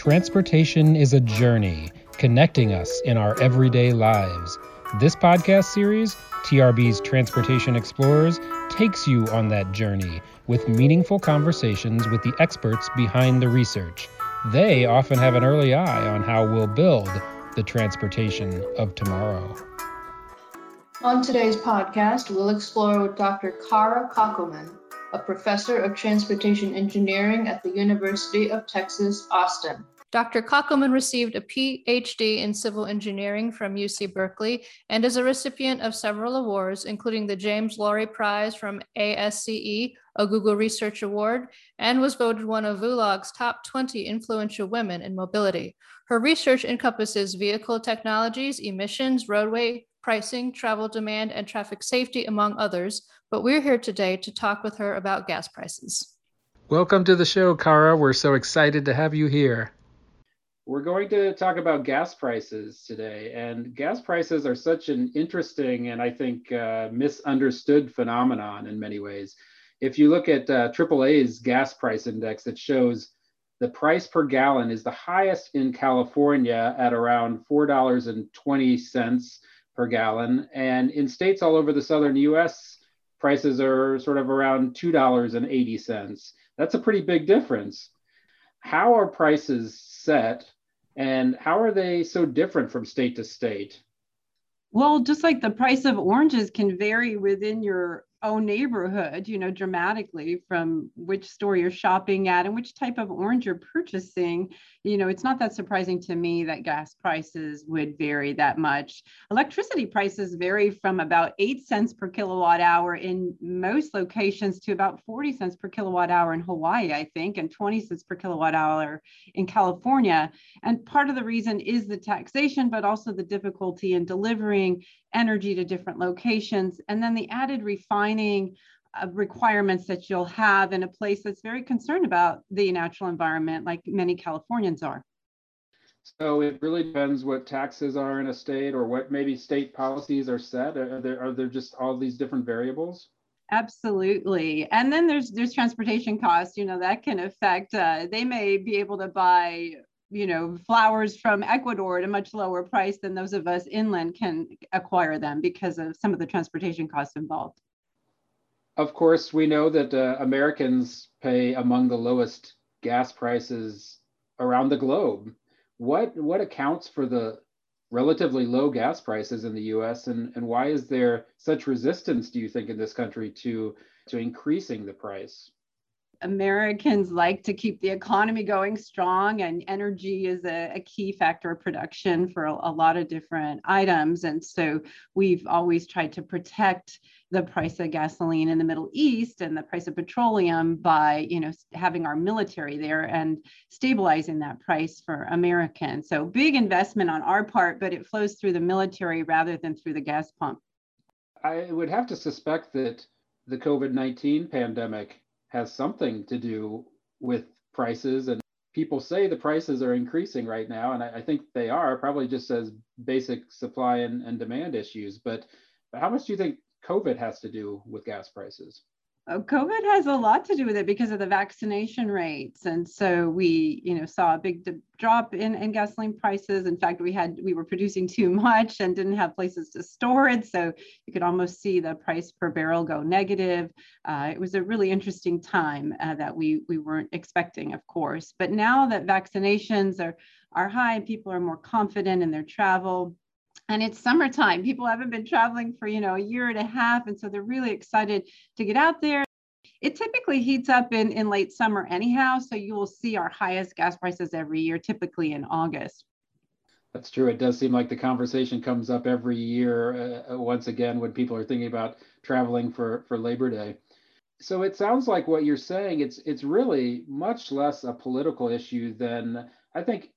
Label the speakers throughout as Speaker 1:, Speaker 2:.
Speaker 1: Transportation is a journey connecting us in our everyday lives. This podcast series, TRB's Transportation Explorers, takes you on that journey with meaningful conversations with the experts behind the research. They often have an early eye on how we'll build the transportation of tomorrow.
Speaker 2: On today's podcast, we'll explore with Dr. Kara Kockelman, a professor of transportation engineering at the University of Texas, Austin. Dr. Kockelman received a PhD in civil engineering from UC Berkeley and is a recipient of several awards, including the James Laurie Prize from ASCE, a Google Research Award, and was voted one of Vlog's top 20 influential women in mobility. Her research encompasses vehicle technologies, emissions, roadway pricing, travel demand, and traffic safety, among others. But we're here today to talk with her about gas prices.
Speaker 1: Welcome to the show, Kara. We're so excited to have you here.
Speaker 3: We're going to talk about gas prices today. And gas prices are such an interesting and I think uh, misunderstood phenomenon in many ways. If you look at uh, AAA's gas price index, it shows the price per gallon is the highest in California at around $4.20 per gallon. And in states all over the southern US, prices are sort of around $2.80. That's a pretty big difference. How are prices set and how are they so different from state to state?
Speaker 4: Well, just like the price of oranges can vary within your own neighborhood, you know, dramatically from which store you're shopping at and which type of orange you're purchasing, you know, it's not that surprising to me that gas prices would vary that much. Electricity prices vary from about 8 cents per kilowatt hour in most locations to about 40 cents per kilowatt hour in Hawaii, I think, and 20 cents per kilowatt hour in California. And part of the reason is the taxation, but also the difficulty in delivering energy to different locations, and then the added refining uh, requirements that you'll have in a place that's very concerned about the natural environment, like many Californians are.
Speaker 3: So it really depends what taxes are in a state or what maybe state policies are set. Are there, are there just all these different variables?
Speaker 4: Absolutely. And then there's there's transportation costs, you know, that can affect uh, they may be able to buy you know flowers from ecuador at a much lower price than those of us inland can acquire them because of some of the transportation costs involved.
Speaker 3: Of course we know that uh, americans pay among the lowest gas prices around the globe. What what accounts for the relatively low gas prices in the us and, and why is there such resistance do you think in this country to to increasing the price
Speaker 4: Americans like to keep the economy going strong, and energy is a, a key factor of production for a, a, lot of different items. And so we've always tried to protect the price of gasoline in the Middle East and the price of petroleum by, you know, having our military there and stabilizing that price for Americans. So big investment on our part, but it flows through the military rather than through the gas pump.
Speaker 3: I would have to suspect that the COVID 19 pandemic has something to do with prices. And people say the prices are increasing right now and I, I, think they are. Probably just as basic supply and, and demand issues. But, but how much do you think covid has to do with gas prices
Speaker 4: COVID has a lot to do with it because of the vaccination rates, and so we, you know, saw a big drop in, in gasoline prices. In fact, we had we were producing too much and didn't have places to store it, so you could almost see the price per barrel go negative. Uh, it was a really interesting time uh, that we we weren't expecting, of course. But now that vaccinations are are high and people are more confident in their travel, and it's summertime. People haven't been traveling for you know a year and a half and so they're really excited to get out there. It typically heats up in, in late summer anyhow so you will see our highest gas prices every year typically in august.
Speaker 3: That's true. It does seem like the conversation comes up every year uh, once again when people are thinking about traveling for for labor day. So it sounds like what you're saying it's it's really much less a political issue than i think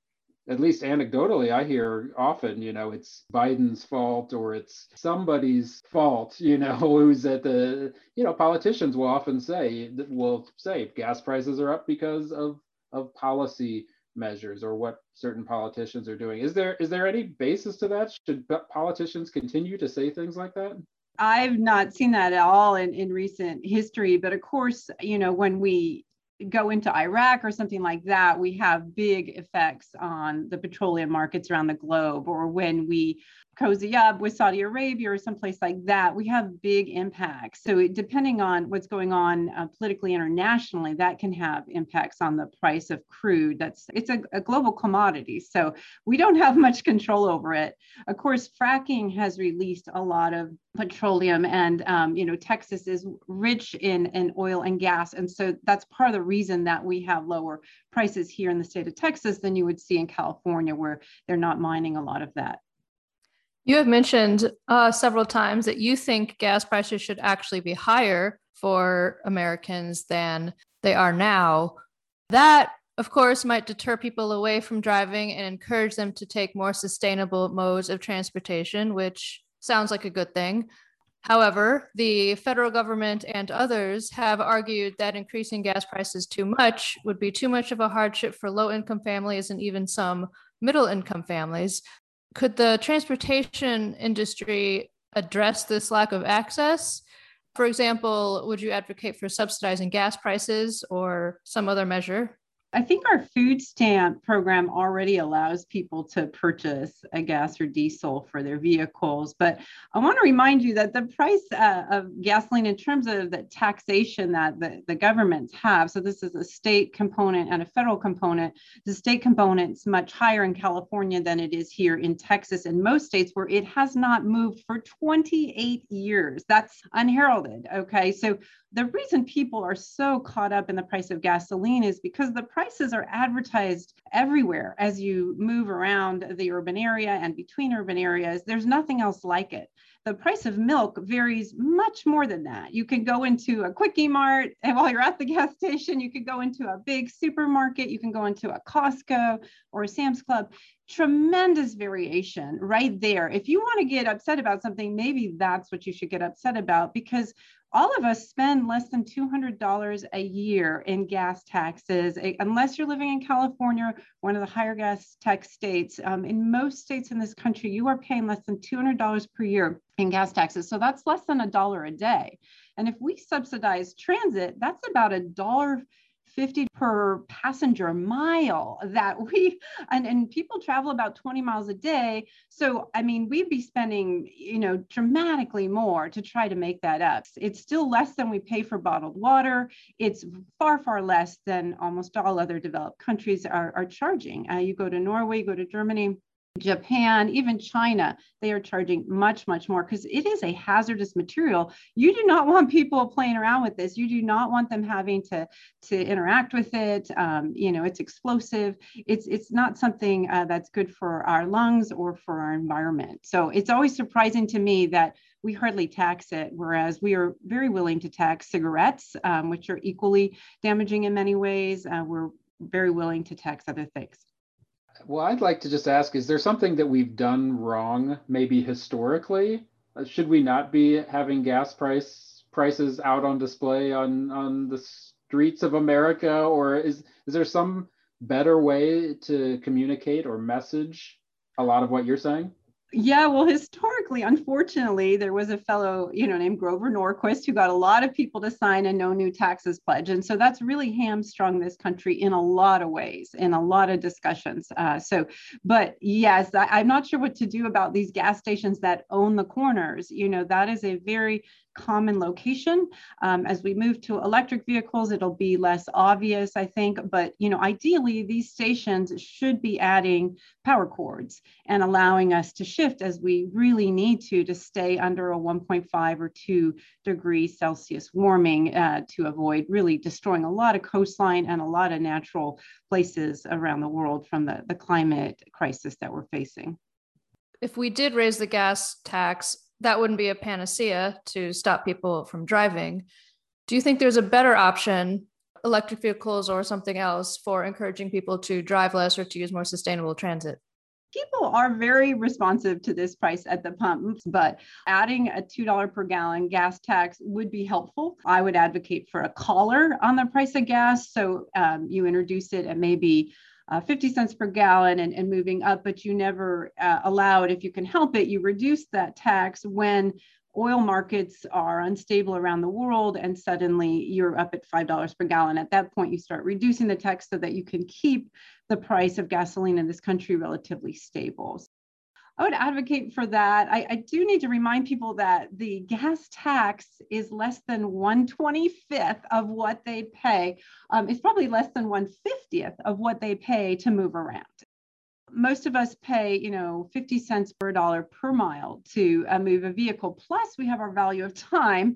Speaker 3: at least anecdotally, I hear often, you know, it's Biden's fault or it's somebody's fault, you know, who's at the, you know, politicians will often say, will say gas prices are up because of, of policy measures or what certain politicians are doing. Is there, is there any basis to that? Should politicians continue to say things like that?
Speaker 4: I've not seen that at all in, in recent history, but of course, you know, when we go into Iraq or something like that, we have big effects on the petroleum markets around the globe, or when we cozy up with Saudi Arabia or someplace like that, we have big impacts. So, it, depending on what's going on uh, politically internationally, that can have impacts on the price of crude. That's it's a, a, global commodity, so we don't have much control over it. Of course, fracking has released a lot of petroleum, and um, you know Texas is rich in in oil and gas, and so that's part of the reason that we have lower prices here in the state of Texas than you would see in California, where they're not mining a lot of that.
Speaker 2: You have mentioned uh, several times that you think gas prices should actually be higher for Americans than they are now. That, of course, might deter people away from driving and encourage them to take more sustainable modes of transportation, which sounds like a good thing. However, the federal government and others have argued that increasing gas prices too much would be too much of a hardship for low income families and even some middle income families could the transportation industry address this lack of access? For example, would you advocate for subsidizing gas prices or some other measure?
Speaker 4: I think our food stamp program already allows people to purchase a gas or diesel for their vehicles. But I want to remind you that the price uh, of gasoline, in terms of the taxation that the, the governments have, so this is a state component and a federal component, the state component is much higher in California than it is here in Texas and most states where it has not moved for 28 years. That's unheralded. Okay. So the reason people are so caught up in the price of gasoline is because the prices are advertised everywhere as you move around the urban area and between urban areas. There's nothing else like it. The price of milk varies much more than that. You can go into a quickie mart, and while you're at the gas station, you could go into a big supermarket, you can go into a Costco or a Sam's Club. Tremendous variation right there. If you want to get upset about something, maybe that's what you should get upset about because all of us spend less than $200 a year in gas taxes, unless you're living in California, one of the higher gas tax states. Um, in most states in this country, you are paying less than $200 per year in gas taxes. So that's less than a dollar a day. And if we subsidize transit, that's about a dollar 50 per passenger mile that we and, and people travel about 20 miles a day. So i mean we'd be spending you know dramatically more to try to make that up. It's still less than we pay for bottled water. It's far far less than almost all other developed countries are, are charging. Uh, you go to norway you go to germany Japan, even China, they are charging much, much more because it is a hazardous material. You do not want people playing around with this. You do not want them having to, to interact with it. Um, you know, it's explosive. It's, it's not something uh, that's good for our lungs or for our environment. So it's always surprising to me that we hardly tax it, whereas we are very willing to tax cigarettes, um, which are equally damaging in many ways. Uh, we're very willing to tax other things.
Speaker 3: Well, I'd like to just ask is there something that we've done wrong, maybe historically? Uh, should we not be having gas price prices out on display on, on the streets of America? Or is, is there some better way to communicate or message a lot of what you're saying?
Speaker 4: Yeah, well, historically, unfortunately, there was a fellow, you know, named Grover Norquist who got a lot of people to sign a no new taxes pledge. And so that's really hamstrung this country in a lot of ways, in a lot of discussions. Uh, so, but yes, I, I'm not sure what to do about these gas stations that own the corners. You know, that is a very common location. Um, as we move to electric vehicles, it'll be less obvious, I think. But you know, ideally, these stations should be adding power cords and allowing us to shift as we really need to to stay under a 1.5 or 2 degree Celsius warming uh, to avoid really destroying a lot of coastline and a lot of natural places around the world from the, the climate crisis that we're facing.
Speaker 2: If we did raise the gas tax, that wouldn't be a panacea to stop people from driving. Do you think there's a better option, electric vehicles or something else, for encouraging people to drive less or to use more sustainable transit?
Speaker 4: People are very responsive to this price at the pump, but adding a $2 per gallon gas tax would be helpful. I would advocate for a collar on the price of gas. So um, you introduce it at maybe uh, 50 cents per gallon and, and moving up, but you never uh, allow it, if you can help it, you reduce that tax when oil markets are unstable around the world and suddenly you're up at $5 per gallon. At that point, you start reducing the tax so that you can keep the price of gasoline in this country relatively stable. I would advocate for that. I, I, do need to remind people that the gas tax is less than 125th of what they pay. Um, it's probably less than 150th of what they pay to move around most of us pay, you know, 50 cents per dollar per mile to uh, move a vehicle. Plus, we have our value of time,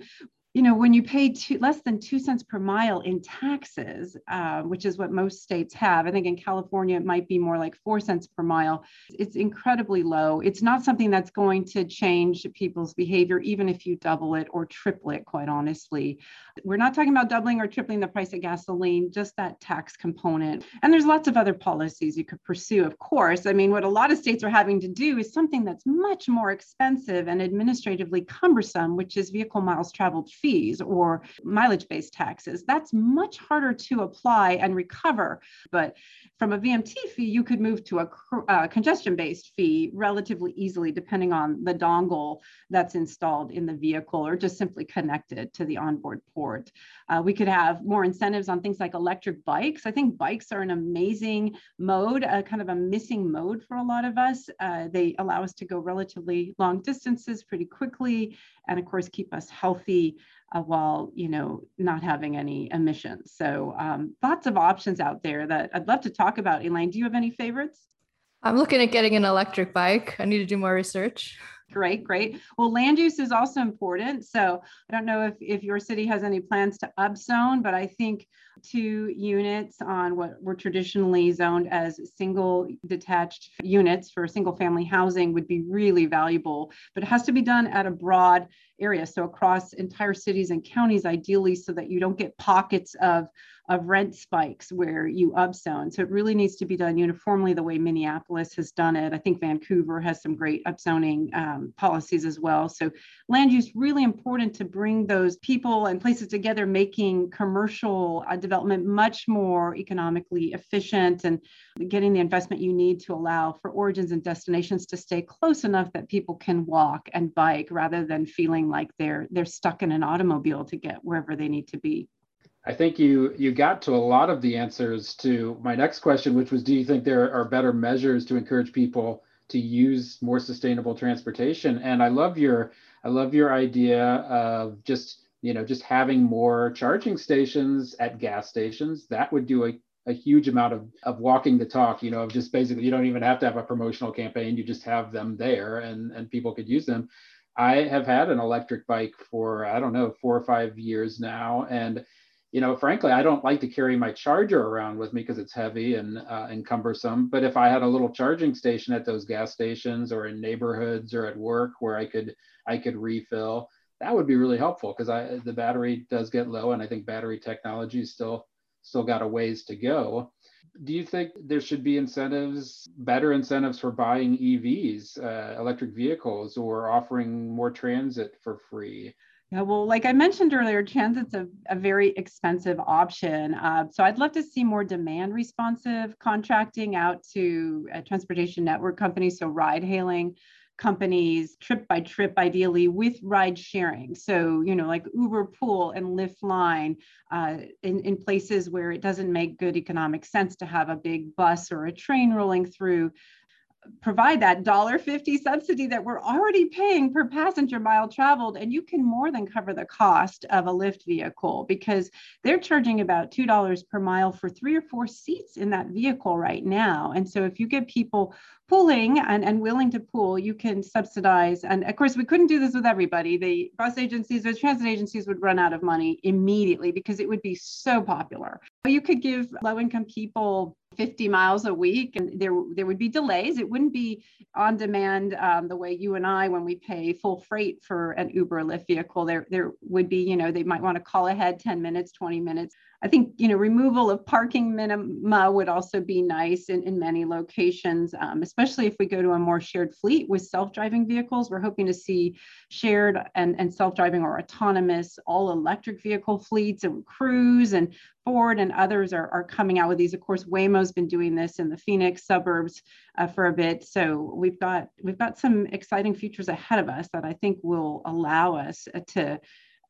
Speaker 4: you know, when you pay two, less than two cents per mile in taxes, uh, which is what most states have, I think in California it might be more like four cents per mile. It's incredibly low. It's not something that's going to change people's behavior, even if you double it or triple it, quite honestly. We're not talking about doubling or tripling the price of gasoline, just that tax component. And there's lots of other policies you could pursue, of course. I mean, what a lot of states are having to do is something that's much more expensive and administratively cumbersome, which is vehicle miles traveled fees or mileage based taxes. That's much harder to apply and recover. But from a VMT fee, you could move to a uh, congestion based fee relatively easily, depending on the dongle that's installed in the vehicle or just simply connected to the onboard port. Uh, we could have more incentives on things like electric bikes. I think bikes are an amazing mode, uh, kind of a missing mode for a lot of us. Uh, they allow us to go relatively long distances pretty quickly, and of course, keep us healthy uh, while you know not having any emissions. So um, lots of options out there that I'd love to talk about. Elaine, do you have any favorites?
Speaker 2: I'm looking at getting an electric bike. I need to do more research.
Speaker 4: Great, great. Well, land use is also important. So I don't know if, if your city has any plans to upzone, but I think two units on what were traditionally zoned as single detached units for single family housing would be really valuable, but it has to be done at a broad area. So across entire cities and counties, ideally, so that you don't get pockets of of rent spikes where you upzone. So it really needs to be done uniformly the way Minneapolis has done it. I think Vancouver has some great upzoning um, policies as well. So land use really important to bring those people and places together, making commercial uh, development much more economically efficient and getting the investment you need to allow for origins and destinations to stay close enough that people can walk and bike rather than feeling like they're they're stuck in an automobile to get wherever they need to be.
Speaker 3: I think you you got to a lot of the answers to my next question, which was, do you think there are better measures to encourage people to use more sustainable transportation? And I love your I love your idea of just you know just having more charging stations at gas stations. That would do a a huge amount of, of walking the talk, you know, of just basically you don't even have to have a promotional campaign. You just have them there and, and people could use them. I have had an electric bike for, I don't know, four or five years now. And you know, frankly, I don't like to carry my charger around with me because it's heavy and uh, and cumbersome. But if I had a little charging station at those gas stations or in neighborhoods or at work where I could I could refill, that would be really helpful because I the battery does get low, and I think battery technology still still got a ways to go. Do you think there should be incentives, better incentives for buying EVs, uh, electric vehicles, or offering more transit for free?
Speaker 4: Yeah, well, like I mentioned earlier, transit's a, a very expensive option. Uh, so I'd love to see more demand responsive contracting out to a transportation network companies, so ride hailing companies, trip by trip, ideally with ride sharing. So, you know, like Uber Pool and Lyft Line uh, in, in places where it doesn't make good economic sense to have a big bus or a train rolling through provide that $1.50 subsidy that we're already paying per passenger mile traveled and you can more than cover the cost of a Lyft vehicle because they're charging about $2 per mile for three or four seats in that vehicle right now. And so if you get people pooling and, and willing to pool you can subsidize. And of course we couldn't do this with everybody. The bus agencies or transit agencies would run out of money immediately because it would be so popular. But you could give low income people 50 miles a week and there there would be delays. It wouldn't be on demand um, the way you and i when we pay full freight for an uber or lyft vehicle there there would be you know they might want to call ahead 10 minutes 20 minutes I think you know removal of parking minima would also be nice in, in many locations, um, especially if we go to a more shared fleet with self-driving vehicles. We're hoping to see shared and, and self-driving or autonomous all electric vehicle fleets and Cruise and Ford and others are, are coming out with these. Of course, Waymo's been doing this in the Phoenix suburbs uh, for a bit. So we've got we've got some exciting features ahead of us that I think will allow us to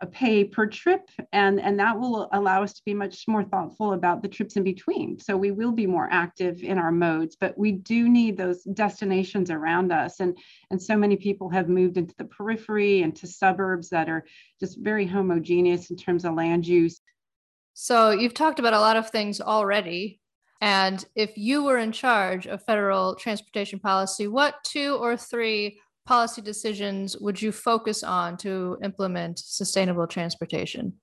Speaker 4: pay per trip and and that will allow us to be much more thoughtful about the trips in between. So we will be more active in our modes but we do need those destinations around us. And and so many people have moved into the periphery and to suburbs that are just very homogeneous in terms of land use.
Speaker 2: So you've talked about a lot of things already. And if you were in charge of federal transportation policy what two or three policy decisions would you focus on to implement sustainable transportation?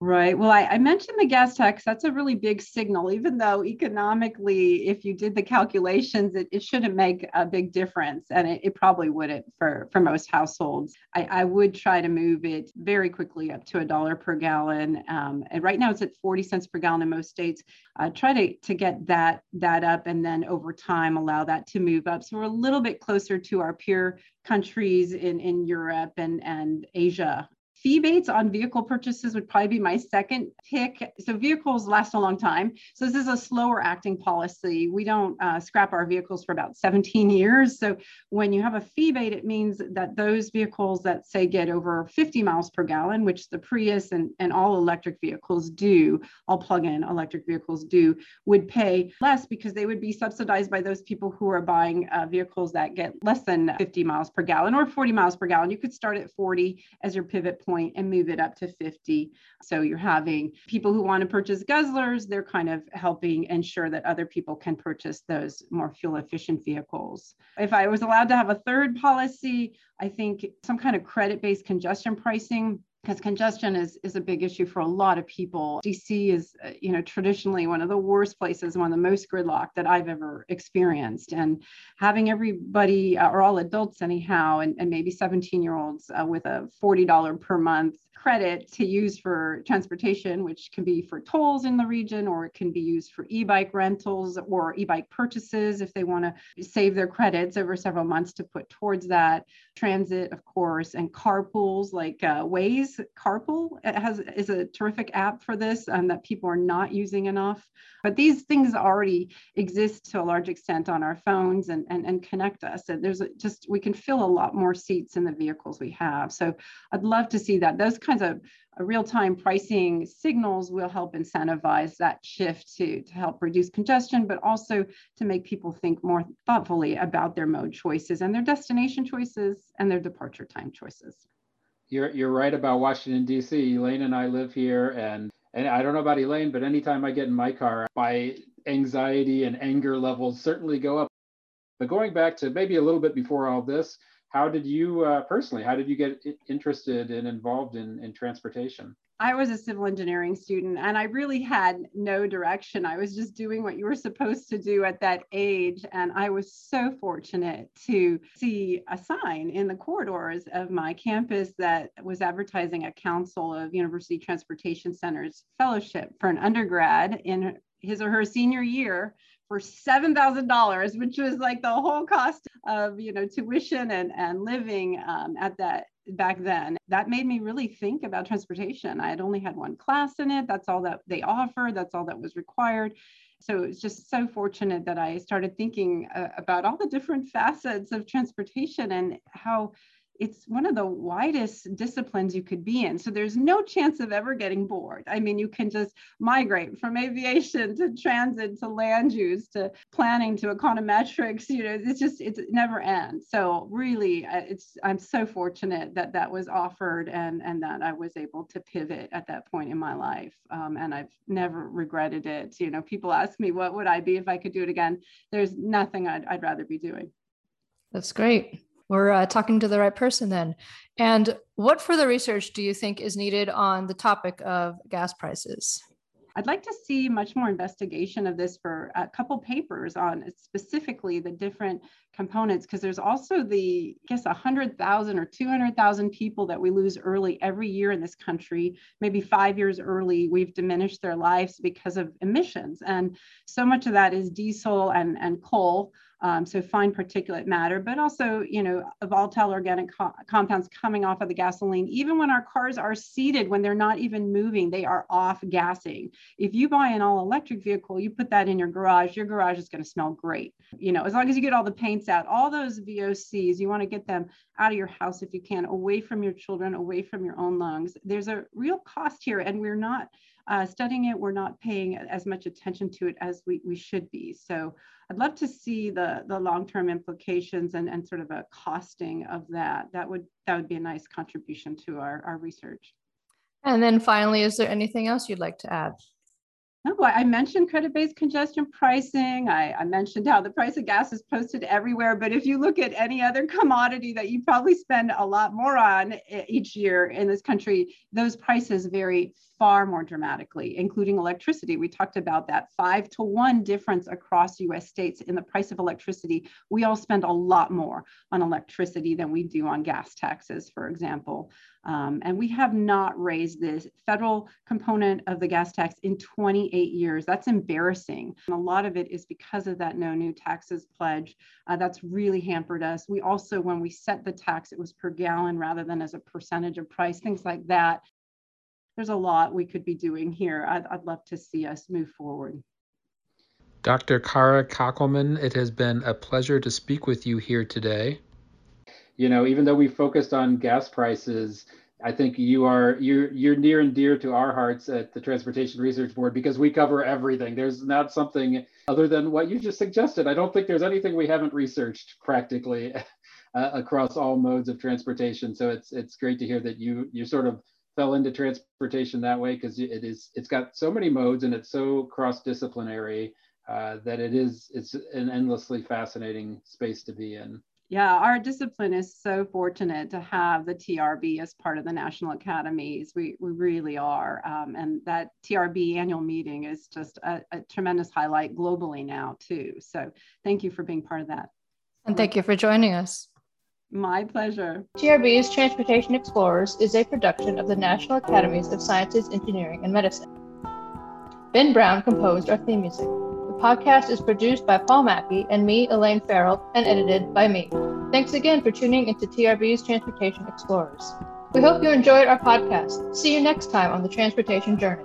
Speaker 4: Right. Well, I, I, mentioned the gas tax. That's a really big signal, even though economically, if you did the calculations, it, it shouldn't make a big difference. And it, it probably wouldn't for, for most households. I, I, would try to move it very quickly up to a dollar per gallon. Um, and right now it's at 40 cents per gallon in most states. Uh, try to, to get that, that up and then over time allow that to move up. So we're a little bit closer to our peer countries in, in Europe and, and Asia Feebates on vehicle purchases would probably be my second pick. So vehicles last a long time. So this is a slower acting policy. We don't uh, scrap our vehicles for about 17 years. So when you have a feebate, it means that those vehicles that say get over 50 miles per gallon, which the Prius and, and all electric vehicles do, all plug-in electric vehicles do, would pay less because they would be subsidized by those people who are buying uh, vehicles that get less than 50 miles per gallon or 40 miles per gallon. You could start at 40 as your pivot point and move it up to 50. So you're having people who want to purchase guzzlers, they're kind of helping ensure that other people can purchase those more fuel efficient vehicles. If I was allowed to have a third policy, I think some kind of credit based congestion pricing because congestion is, is a big issue for a lot of people. DC is, uh, you know, traditionally one of the worst places, one of the most gridlocked that I've ever experienced. And having everybody, uh, or all adults anyhow, and, and maybe 17 year olds uh, with a $40 per month credit to use for transportation, which can be for tolls in the region, or it can be used for e bike rentals or e bike purchases if they want to save their credits over several months to put towards that. Transit, of course, and carpools like uh, Waze Carpool has is a terrific app for this um, that people are not using enough. But these things already exist to a large extent on our phones and, and, and connect us. And there's just, we can fill a lot more seats in the vehicles we have. So I'd love to see that. Those kinds of uh, real-time pricing signals will help incentivize that shift to, to help reduce congestion, but also to make people think more thoughtfully about their mode choices and their destination choices and their departure time choices.
Speaker 3: You're, you're right about Washington, D.C. Elaine and I live here, and and I don't know about Elaine, but anytime I get in my car, my anxiety and anger levels certainly go up. But going back to maybe a little bit before all this, how did you uh, personally, how did you get interested and involved in, in transportation?
Speaker 4: I was a civil engineering student and I really had no direction. I was just doing what you were supposed to do at that age. And I was so fortunate to see a sign in the corridors of my campus that was advertising a Council of University Transportation Centers fellowship for an undergrad in his or her senior year for $7,000, which was like the whole cost of, you know, tuition and, and living um, at that back then. That made me really think about transportation. I had only had one class in it. That's all that they offered. That's all that was required. So it's just so fortunate that I started thinking uh, about all the different facets of transportation and how it's one of the widest disciplines you could be in. So there's no chance of ever getting bored. I mean, you can just migrate from aviation to transit to land use to planning to econometrics. You know, it's just it's, it never ends. So really, it's I'm so fortunate that that was offered and and that I was able to pivot at that point in my life. Um, and I've never regretted it. You know, people ask me what would I be if I could do it again. There's nothing I'd, I'd rather be doing.
Speaker 2: That's great we're uh, talking to the right person then. And what further research do you think is needed on the topic of gas prices?
Speaker 4: I'd like to see much more investigation of this for a couple papers on specifically the different components, because there's also the, I guess, 100,000 or 200,000 people that we lose early every year in this country. Maybe five years early, we've diminished their lives because of emissions. And so much of that is diesel and, and coal um, so fine particulate matter, but also, you know, volatile organic co- compounds coming off of the gasoline. Even when our cars are seated, when they're not even moving, they are off gassing. If you buy an all electric vehicle, you put that in your garage, your garage is going to smell great. You know, as long as you get all the paints out, all those VOCs, you want to get them out of your house if you can, away from your children, away from your own lungs. There's a real cost here, and we're not uh, studying it, we're not paying as much attention to it as we, we should be. So I'd love to see the, the long-term implications and, and sort of a costing of that. That would that would be a nice contribution to our, our research.
Speaker 2: And then finally, is there anything else you'd like to add?
Speaker 4: No, I mentioned credit-based congestion pricing. I, I, mentioned how the price of gas is posted everywhere. But if you look at any other commodity that you probably spend a lot more on each year in this country, those prices vary far more dramatically, including electricity. We talked about that five to one difference across US states in the price of electricity. We all spend a lot more on electricity than we do on gas taxes, for example. Um, and we have not raised this federal component of the gas tax in 28 years. That's embarrassing. And a lot of it is because of that no new taxes pledge. Uh, that's really hampered us. We also, when we set the tax, it was per gallon rather than as a percentage of price, things like that. There's a lot we could be doing here. I'd, I'd love to see us move forward.
Speaker 1: Dr. Kara Kockelman, it has been a pleasure to speak with you here today
Speaker 3: you know, even though we focused on gas prices, I think you are you're you're near and dear to our hearts at the Transportation Research Board because we cover everything. There's not something other than what you just suggested. I don't think there's anything we haven't researched practically uh, across all modes of transportation. So it's it's great to hear that you you sort of fell into transportation that way because it is it's got so many modes and it's so cross disciplinary uh, that it is it's an endlessly fascinating space to be in.
Speaker 4: Yeah, our discipline is so fortunate to have the TRB as part of the National Academies. We, we really are. Um, and that TRB annual meeting is just a, a, tremendous highlight globally now, too. So thank you for being part of that.
Speaker 2: And thank you for joining us.
Speaker 4: My pleasure.
Speaker 2: TRB's Transportation Explorers is a production of the National Academies of Sciences, Engineering, and Medicine. Ben Brown composed our theme music podcast is produced by Paul Mackey and me, Elaine Farrell, and edited by me. Thanks again for tuning into TRB's Transportation Explorers. We hope you enjoyed our podcast. See you next time on the Transportation Journey.